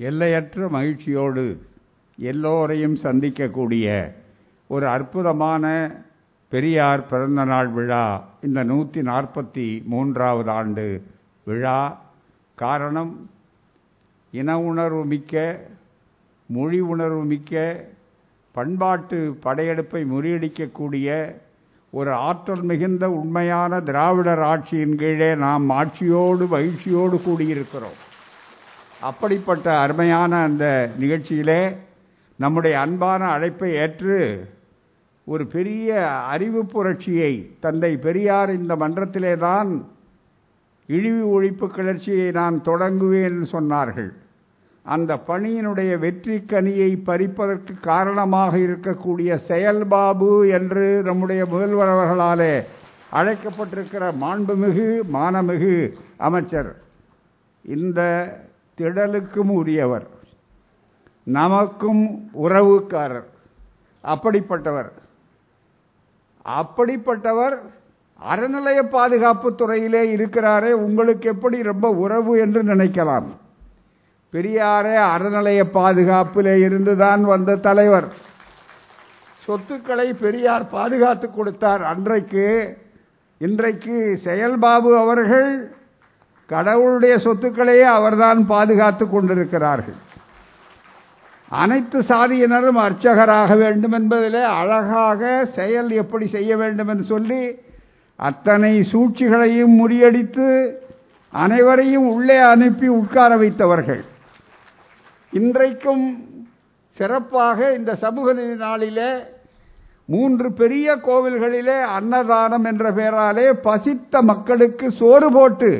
எல்லையற்ற மகிழ்ச்சியோடு எல்லோரையும் சந்திக்கக்கூடிய ஒரு அற்புதமான பெரியார் பிறந்தநாள் விழா இந்த நூற்றி நாற்பத்தி மூன்றாவது ஆண்டு விழா. காரணம் இன உணர்வு மிக்க மொழி உணர்வு மிக்க பண்பாட்டு படையெடுப்பை முறியடிக்கக்கூடிய ஒரு ஆற்றல் மிகுந்த உண்மையான திராவிடர் ஆட்சியின் கீழே நாம் ஆட்சியோடு மகிழ்ச்சியோடு கூடியிருக்கிறோம். அப்படிப்பட்ட அருமையான அந்த நிகழ்ச்சியிலே நம்முடைய அன்பான அழைப்பை ஏற்று ஒரு பெரிய அறிவு புரட்சியை தந்தை பெரியார் இந்த மன்றத்திலே தான் இழிவு ஒழிப்பு கிளர்ச்சியை நான் தொடங்குவேன் என்று சொன்னார்கள். அந்த பணியினுடைய வெற்றி கனியை பறிப்பதற்கு காரணமாக இருக்கக்கூடிய செயல்பாபு என்று நம்முடைய முதல்வர் அவர்களாலே அழைக்கப்பட்டிருக்கிற மாண்புமிகு மானமிகு அமைச்சர். இந்த திடலுக்கும் உரியவர். நமக்கும் உறவுக்காரர். அப்படிப்பட்டவர். அப்படிப்பட்டவர் அறநிலைய பாதுகாப்பு துறையிலே இருக்கிறாரே உங்களுக்கு எப்படி ரொம்ப உறவு என்று நினைக்கலாம். பெரியாரே அறநிலைய பாதுகாப்பிலே இருந்துதான் வந்த தலைவர். சொத்துக்களை பெரியார் பாதுகாத்து கொடுத்தார். அன்றைக்கு இன்றைக்கு செயல்பாபு அவர்கள் கடவுளுடைய சொத்துக்களையே அவர்தான் பாதுகாத்து கொண்டிருக்கிறார்கள். அனைத்து சாதியினரும் அர்ச்சகராக வேண்டும் என்பதிலே அழகாக செயல் எப்படி செய்ய வேண்டும் என்று சொல்லி அத்தனை சூழ்ச்சிகளையும் முறியடித்து அனைவரையும் உள்ளே அனுப்பி உட்கார வைத்தவர்கள். இன்றைக்கும் சிறப்பாக இந்த சமூக நாளிலே மூன்று பெரிய கோவில்களிலே அன்னதானம் என்ற பெயராலே பசித்த மக்களுக்கு சோறு போட்டு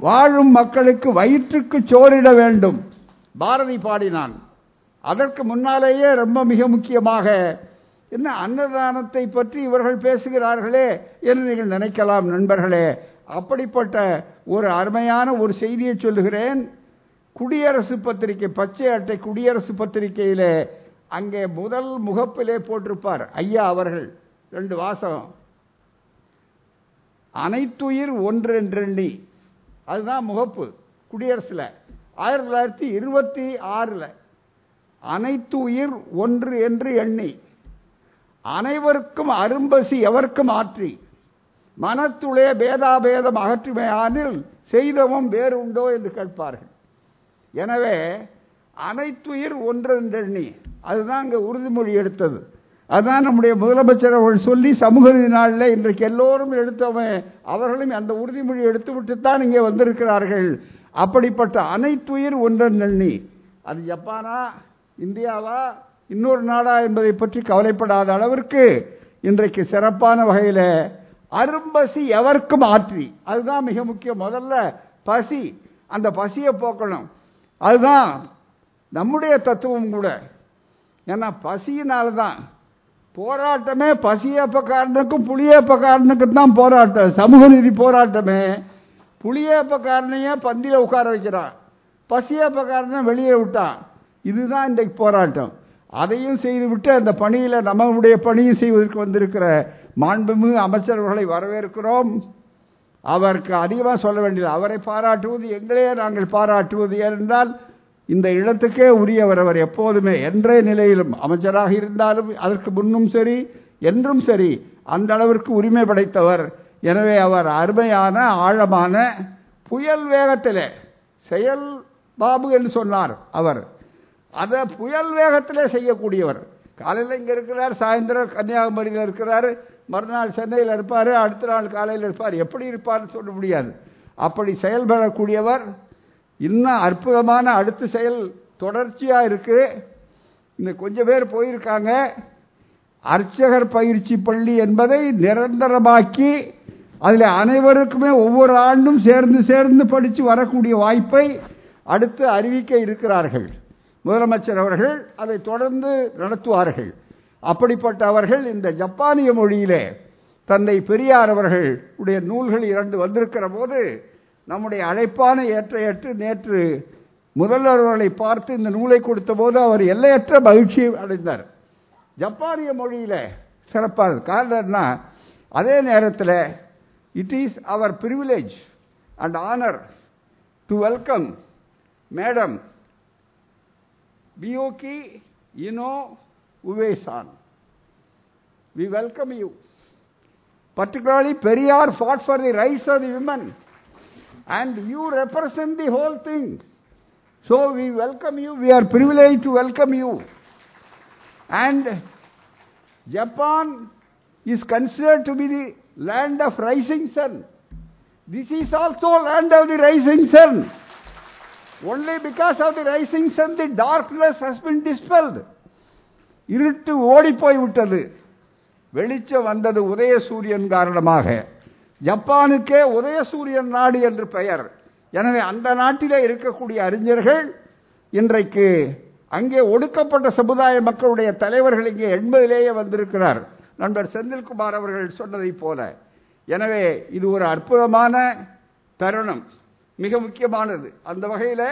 வாழும் மக்களுக்கு வயிற்றுக்கு சோறிட வேண்டும். பாரதி பாடினான். அதற்கு முன்னாலேயே ரொம்ப மிக முக்கியமாக என்ன அன்னதானத்தை பற்றி இவர்கள் பேசுகிறார்களே என்று நீங்கள் நினைக்கலாம் நண்பர்களே. அப்படிப்பட்ட ஒரு அருமையான ஒரு செய்தியை சொல்லுகிறேன். குடியரசு பத்திரிகை பச்சை அட்டை குடியரசு பத்திரிகையிலே அங்கே முதல் முகப்பிலே போட்டிருப்பார் ஐயா அவர்கள் ரெண்டு வாசகம். அனைத்துயிர் ஒன்று என்றெண்ணி அதுதான் முகப்பு குடியரசில். ஆயிரத்தி தொள்ளாயிரத்தி இருபத்தி ஆறில். அனைத்து உயிர் ஒன்று என்று எண்ணி அனைவருக்கும் அரும்பசி எவர்க்கும் ஆற்றி மனத்துளே பேதாபேதம் அகற்றுமையானில் செய்தவம் வேறு உண்டோ என்று கேட்பார்கள். எனவே அனைத்துயிர் ஒன்று என்றெண்ணி அதுதான் இங்கே உறுதிமொழி எடுத்தது. அதுதான் நம்முடைய முதலமைச்சர் அவர்கள் சொல்லி சமூக நாளில் இன்றைக்கு எல்லோரும் எடுத்தவன். அவர்களும் அந்த உறுதிமொழி எடுத்து விட்டுத்தான் இங்கே வந்திருக்கிறார்கள். அப்படிப்பட்ட அனைத்துயிர் ஒன்றன் ஒன்றெண்ணி அது ஜப்பானா? இந்தியாவா? இன்னொரு நாடா என்பதை பற்றி கவலைப்படாத அளவிற்கு இன்றைக்கு சிறப்பான வகையில் அரும்பசி எவர்க்கும் ஆற்றி. அதுதான் மிக முக்கியம். முதல்ல பசி. அந்த பசியை போக்கணும். அதுதான் நம்முடைய தத்துவம் கூட. ஏன்னா பசியினால்தான் போராட்டமே பசியப்பக்காரனுக்கும் புளியப்பக்காரனுக்கும் தான் போராட்டம். சமூக நீதி போராட்டமே. புளியப்பக்காரனையே பந்தியில் உட்கார வைக்கிறான். பசியப்பக்காரனை வெளியே விட்டான். இதுதான் இன்றைக்கு போராட்டம். அதையும் செய்துவிட்டு அந்த பணியில் நம்மளுடைய பணியும் செய்வதற்கு வந்திருக்கிற மாண்புமிகு அமைச்சர்களை வரவேற்கிறோம். அவருக்கு அதிகமாக சொல்ல வேண்டியது அவரை பாராட்டுவது எங்களையே நாங்கள் பாராட்டுவது ஏனென்றால் இந்த இடத்துக்கே உரியவர் அவர் எப்போதுமே என்றே நிலையிலும் அமைச்சராக இருந்தாலும் அதற்கு முன்னும் சரி என்றும் சரி அந்த அளவிற்கு உரிமை படைத்தவர். எனவே அவர் அருமையான ஆழமான புயல் வேகத்திலே செயல் பாபு என்று சொன்னார் அவர். அதை புயல் வேகத்திலே செய்யக்கூடியவர். காலையில் இங்கே இருக்கிறார் சாயந்தரம் கன்னியாகுமரியில் இருக்கிறார் மறுநாள் சென்னையில் இருப்பார் அடுத்த நாள் காலையில் இருப்பார். எப்படி இருப்பார்னு சொல்ல முடியாது. அப்படி செயல்படக்கூடியவர் இன்னும் அற்புதமான அடுத்த செயல் தொடர்ச்சியாக இருக்கு. இன்னும் கொஞ்சம் பேர் போயிருக்காங்க. அர்ச்சகர் பயிற்சி பள்ளி என்பதை நிரந்தரமாக்கி அதில் அனைவருக்குமே ஒவ்வொரு ஆண்டும் சேர்ந்து சேர்ந்து படித்து வரக்கூடிய வாய்ப்பை அடுத்து அறிவிக்க இருக்கிறார்கள். முதலமைச்சர் அவர்கள் அதை தொடர்ந்து நடத்துவார்கள். அப்படிப்பட்ட அவர்கள் இந்த ஜப்பானிய மொழியிலே தந்தை பெரியார் அவர்கள் உடைய நூல்கள் இரண்டு வந்திருக்கிற போது நம்முடைய அழைப்பான ஏற்ற ஏற்று நேற்று முதல்வர்களை பார்த்து இந்த நூலை கொடுத்த போது அவர் எல்லையற்ற மகிழ்ச்சியை அடைந்தார். ஜப்பானிய மொழியில் சிறப்பாக காரணம்னா அதே நேரத்தில் it is our privilege and honour to welcome madam பியோகி இனோ உவேசான் we welcome you Particularly, Periyar fought for the rights of the women, and you represent the whole thing. So we welcome you. We are privileged to welcome you. And Japan is considered to be the land of rising sun. This is also land of the rising sun. Only because of the rising sun, the darkness has been dispelled. இருட்டு ஓடிப்போய் விட்டது வெளிச்சம் வந்தது உதயசூரியன் காரணமாக ஜப்பானுக்கே உதயசூரியன் நாடு என்று பெயர். எனவே அந்த நாட்டிலே இருக்கக்கூடிய அறிஞர்கள் இன்றைக்கு அங்கே ஒடுக்கப்பட்ட சமுதாய மக்களுடைய தலைவர்கள் இங்கே எண்பதிலேயே வந்திருக்கிறார். நண்பர் செந்தில்குமார் அவர்கள் சொன்னதைப் போல. எனவே இது ஒரு அற்புதமான தருணம். மிக முக்கியமானது. அந்த வகையில்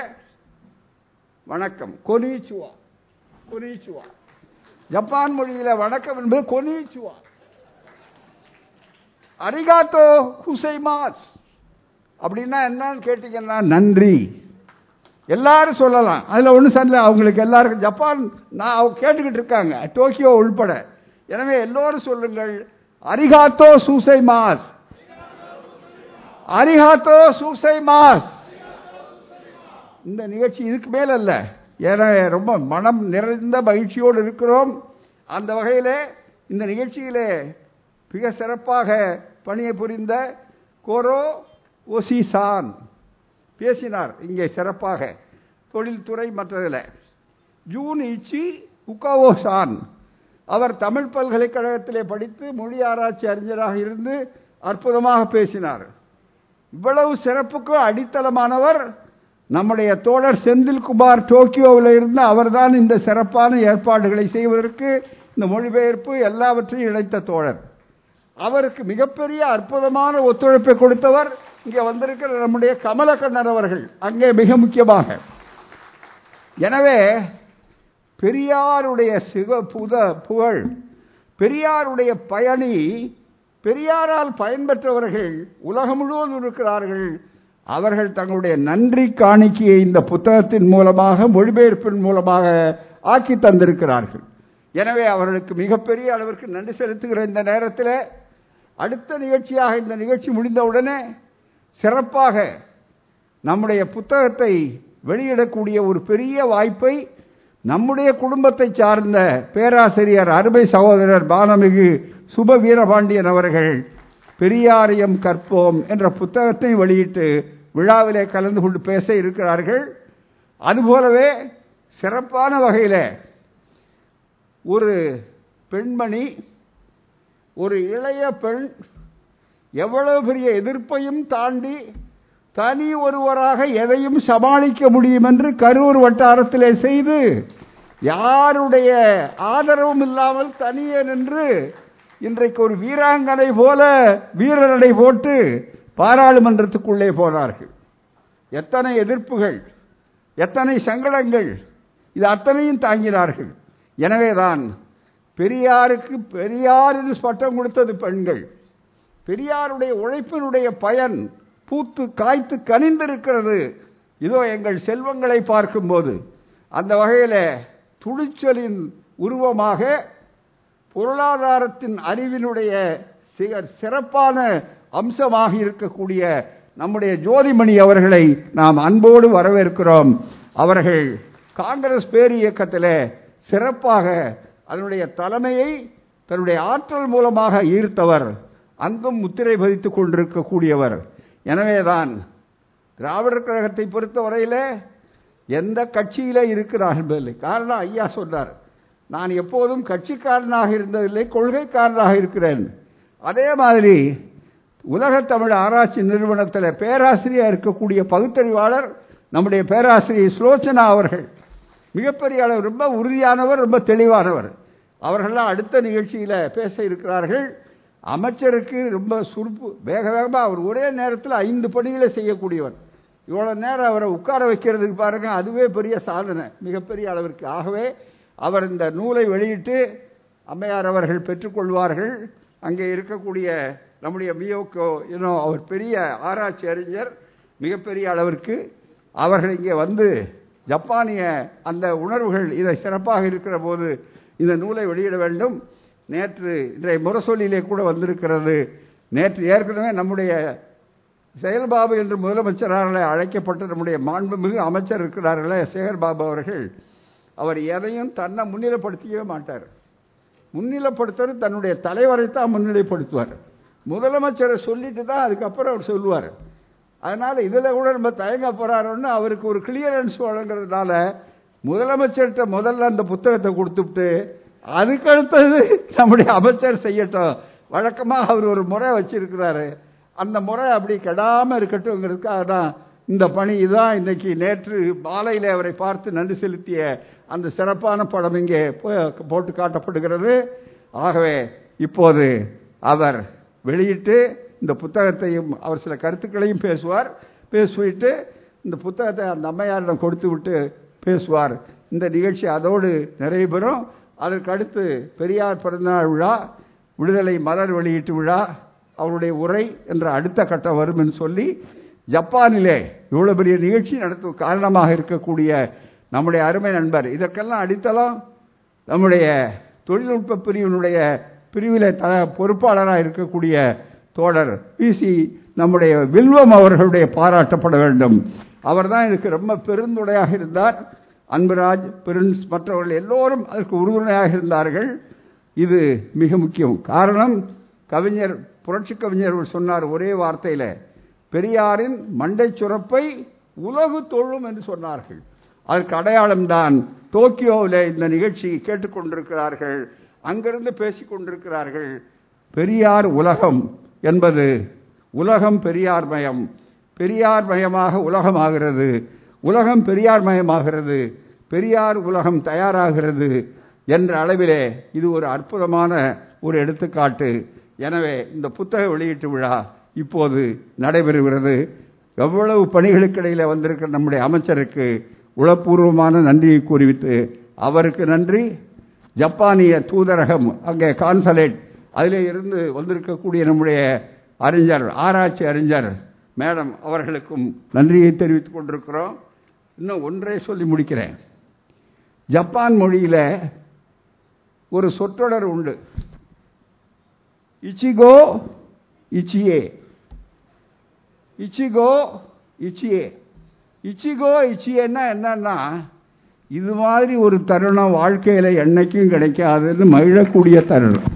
வணக்கம். கொனிச்சுவா. கொனிச்சுவா. ஜப்பான் மொழியில் வணக்கம் என்பது கொனிச்சுவா. அரிகாத்தோ ஹுசைமாஸ் அப்படின்னா என்னன்னு கேட்டீங்கன்னா நன்றி. எல்லாரும் சொல்லலாம். அதில் ஒன்றும் சரியில்லை. அவங்களுக்கு எல்லாருக்கும் ஜப்பான் நான் அவங்க கேட்டுக்கிட்டு இருக்காங்க. டோக்கியோ உள்பட. எனவே எல்லோரும் சொல்லுங்கள் அரிகாத்தோ சூசை மாஸ் அரிகாத்தோ சூசை மாஸ் இந்த நிகழ்ச்சி இதுக்கு மேல அல்ல. ஏன்னா ரொம்ப மனம் நிறைந்த மகிழ்ச்சியோடு இருக்கிறோம். அந்த வகையிலே இந்த நிகழ்ச்சியிலே மிக சிறப்பாக பணியை புரிந்த கோரோ ஒசிசான். பேசினார் இங்கே சிறப்பாக. தொழில்துறை மற்றதில். ஜூன் இச்சி உகாவோசான். அவர் தமிழ் பல்கலைக்கழகத்திலே படித்து மொழி ஆராய்ச்சி அறிஞராக இருந்து அற்புதமாக பேசினார். இவ்வளவு சிறப்புக்கு அடித்தளமானவர் நம்முடைய தோழர் செந்தில்குமார் டோக்கியோவில் இருந்து அவர்தான் இந்த சிறப்பான ஏற்பாடுகளை செய்வதற்கு இந்த மொழிபெயர்ப்பு எல்லாவற்றையும் இணைத்த தோழர். அவருக்கு மிகப்பெரிய அற்புதமான ஒத்துழைப்பை கொடுத்தவர் இங்கே வந்திருக்கிற நம்முடைய கமலக்கண்ணன் அவர்கள். அங்கே மிக முக்கியமாக. எனவே பெரியாருடைய சிக புத புகழ் பெரியாருடைய பயணி பெரியாரால் பயன்பெற்றவர்கள் உலகம் முழுவதும் இருக்கிறார்கள். அவர்கள் தங்களுடைய நன்றி காணிக்கையை இந்த புத்தகத்தின் மூலமாக மொழிபெயர்ப்பின் மூலமாக ஆக்கி தந்திருக்கிறார்கள். எனவே அவர்களுக்கு மிகப்பெரிய அளவிற்கு நன்றி செலுத்துகிற இந்த நேரத்தில் அடுத்த நிகழ்ச்சியாக இந்த நிகழ்ச்சி முடிந்தவுடனே சிறப்பாக நம்முடைய புத்தகத்தை வெளியிடக்கூடிய ஒரு பெரிய வாய்ப்பை நம்முடைய குடும்பத்தை சார்ந்த பேராசிரியர் அருமை சகோதரர் பானமிகு சுப வீரபாண்டியன் அவர்கள் பெரியாரியம் கற்போம் என்ற புத்தகத்தை வெளியிட்டு விழாவிலே கலந்து கொண்டு பேச இருக்கிறார்கள். அதுபோலவே சிறப்பான வகையில் ஒரு பெண்மணி ஒரு இளைய பெண் எவ்வளவு பெரிய எதிர்ப்பையும் தாண்டி தனி ஒருவராக எதையும் சமாளிக்க முடியும் என்று கரூர் வட்டாரத்திலே செய்து யாருடைய ஆதரவும் இல்லாமல் தனியே நின்று இன்றைக்கு ஒரு வீராங்கனை போல வீரநடை போட்டு பாராளுமன்றத்துக்குள்ளே போனார்கள். எத்தனை எதிர்ப்புகள் எத்தனை சங்கடங்கள் இது அத்தனையும் தாங்கினார்கள். எனவேதான் பெரியாருக்கு பெரியார் என்று பட்டம் கொடுத்தது பெண்கள். பெரியாருடைய உழைப்பினுடைய பயன் பூத்து காய்த்து கனிந்திருக்கிறது. இதோ எங்கள் செல்வங்களை பார்க்கும்போது அந்த வகையில் துணிச்சலின் உருவமாக பொருளாதாரத்தின் அறிவினுடைய சிறப்பான அம்சமாக இருக்கக்கூடிய நம்முடைய ஜோதிமணி அவர்களை நாம் அன்போடு வரவேற்கிறோம். அவர்கள் காங்கிரஸ் பேரியக்கத்தில் சிறப்பாக அதனுடைய தலைமையை தன்னுடைய ஆற்றல் மூலமாக ஈர்த்தவர். அங்கும் முத்திரை பதித்துக் கொண்டிருக்கக்கூடியவர். எனவேதான் திராவிடர் கழகத்தை பொறுத்தவரையில் எந்த கட்சியில இருக்கிறார்கள் காரணம் ஐயா சொன்னார் நான் எப்போதும் கட்சிக்காரனாக இருந்ததில்லை கொள்கைக்காரனாக இருக்கிறேன். அதே மாதிரி உலக தமிழ் ஆராய்ச்சி நிறுவனத்தில் பேராசிரியர் இருக்கக்கூடிய பகுத்தறிவாளர் நம்முடைய பேராசிரியர் ஸ்லோச்சனா அவர்கள் மிகப்பெரிய அளவு ரொம்ப உறுதியானவர் ரொம்ப தெளிவானவர். அவர்கள்லாம் அடுத்த நிகழ்ச்சியில் பேச இருக்கிறார்கள். அமைச்சருக்கு ரொம்ப சுருப்பு வேக வேகமாக அவர் ஒரே நேரத்தில் ஐந்து பணிகளை செய்யக்கூடியவர். இவ்வளோ நேரம் அவரை உட்கார வைக்கிறதுக்கு பாருங்க அதுவே பெரிய சாதனை மிகப்பெரிய அளவிற்கு. ஆகவே அவர் இந்த நூலை வெளியிட்டு அம்மையார் அவர்கள் பெற்றுக்கொள்வார்கள் அங்கே இருக்கக்கூடிய நம்முடைய மியோக்கோ இன்னும் அவர் பெரிய ஆராய்ச்சி அறிஞர் மிகப்பெரிய அளவிற்கு அவர்கள் இங்கே வந்து ஜப்பானிய அந்த உணர்வுகள் இதை சிறப்பாக இருக்கிற போது இந்த நூலை வெளியிட வேண்டும். நேற்று இன்றைய முரசொலியிலே கூட வந்திருக்கிறது. நேற்று ஏற்கனவே நம்முடைய செயல்பாபு என்று முதலமைச்சரால் அழைக்கப்பட்ட நம்முடைய மாண்புமிகு அமைச்சர் இருக்கிறார்களே சேகர்பாபு அவர்கள். அவர் எதையும் தன்னை முன்னிலைப்படுத்திக்கவே மாட்டார். முன்னிலைப்படுத்துறது தன்னுடைய தலைவரை தான் முன்னிலைப்படுத்துவார். முதலமைச்சரை சொல்லிட்டு தான் அதுக்கப்புறம் அவர் சொல்லுவார். அதனால இதில் கூட நம்ம தயங்க போகிறாரோன்னு அவருக்கு ஒரு கிளியரன்ஸ் வழங்குறதுனால முதலமைச்சர்கிட்ட முதல்ல அந்த புத்தகத்தை கொடுத்துட்டு அதுக்கு அடுத்தது நம்முடைய அமைச்சர் செய்யட்டும். வழக்கமாக அவர் ஒரு முறை வச்சிருக்கிறாரு. அந்த முறை அப்படி கெடாமல் இருக்கட்டும்ங்கிறதுக்காக தான் இந்த பணி இதுதான் இன்னைக்கு நேற்று மாலையில் அவரை பார்த்து நன்றி செலுத்திய அந்த சிறப்பான படம் இங்கே போட்டு காட்டப்படுகிறது. ஆகவே இப்போது அவர் வெளியிட்டு இந்த புத்தகத்தையும் அவர் சில கருத்துக்களையும் பேசுவார். பேசிவிட்டு இந்த புத்தகத்தை அந்த அம்மையாரிடம் கொடுத்து விட்டு பேசுவார். இந்த நிகழ்ச்சி அதோடு நிறைவு பெறும் அதற்கு அடுத்து பெரியார் பிறந்தநாள் விழா விடுதலை மலர் வெளியீட்டு விழா அவருடைய உரை என்ற அடுத்த கட்டம் வரும் என்று சொல்லி ஜப்பானிலே இவ்வளவு பெரிய நிகழ்ச்சி நடத்தும் காரணமாக இருக்கக்கூடிய நம்முடைய அருமை நண்பர். இதற்கெல்லாம் அடித்தளம் நம்முடைய தொழில்நுட்ப பிரிவினுடைய பிரிவில் த பொறுப்பாளராக இருக்கக்கூடிய தோழர் பிசி நம்முடைய வில்வம் அவர்களுடைய பாராட்டப்பட வேண்டும். அவர் தான் இதுக்கு ரொம்ப பெருந்துடையாக இருந்தார். அன்புராஜ் பிரின்ஸ் மற்றவர்கள் எல்லோரும் அதற்கு உறுதுணையாக இருந்தார்கள். இது மிக முக்கியம். காரணம் கவிஞர் புரட்சி கவிஞர் சொன்னார் ஒரே வார்த்தையில் பெரியாரின் மண்டை சுரப்பை உலகு தொழும் என்று சொன்னார்கள். அதற்கு அடையாளம்தான் டோக்கியோவில் இந்த நிகழ்ச்சி கேட்டுக்கொண்டிருக்கிறார்கள் அங்கிருந்து பேசிக்கொண்டிருக்கிறார்கள். பெரியார் உலகம் என்பது உலகம் பெரியார் மயம் பெரியார் மயமாக உலகமாகிறது. உலகம் பெரியார் மயமாகிறது பெரியார் உலகம் தயாராகிறது என்ற அளவிலே இது ஒரு அற்புதமான ஒரு எடுத்துக்காட்டு. எனவே இந்த புத்தக வெளியீட்டு விழா இப்போது நடைபெறுகிறது. எவ்வளவு பணிகளுக்கிடையில் வந்திருக்கிற நம்முடைய அமைச்சருக்கு உளப்பூர்வமான நன்றியை கூறிவிட்டு அவருக்கு நன்றி. ஜப்பானிய தூதரகம் அங்கே கான்சலேட் அதிலே இருந்து வந்திருக்கக்கூடிய நம்முடைய அறிஞர் ஆராய்ச்சி அறிஞர் மேடம் அவர்களுக்கும் நன்றியை தெரிவித்துக் கொண்டிருக்கிறோம். இன்னும் ஒன்றே சொல்லி முடிக்கிறேன். ஜப்பான் மொழியில் ஒரு சொற்றொடர் உண்டு. இச்சிகோ இச்சியே. இச்சிகோ இச்சியே. இச்சிகோ இச்சியேன்னா என்னன்னா இது மாதிரி ஒரு தருணம் வாழ்க்கையில் என்னைக்கும் கிடைக்காதுன்னு மகிழக்கூடிய தருணம்.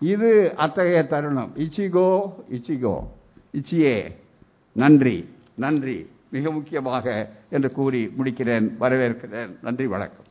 இது அத்தகைய தருணம். இச்சிகோ இச்சிகோ இச்சியே. நன்றி நன்றி. மிக முக்கியமாக என்று கூறி முடிக்கிறேன் வரவேற்கிறேன். நன்றி வணக்கம்.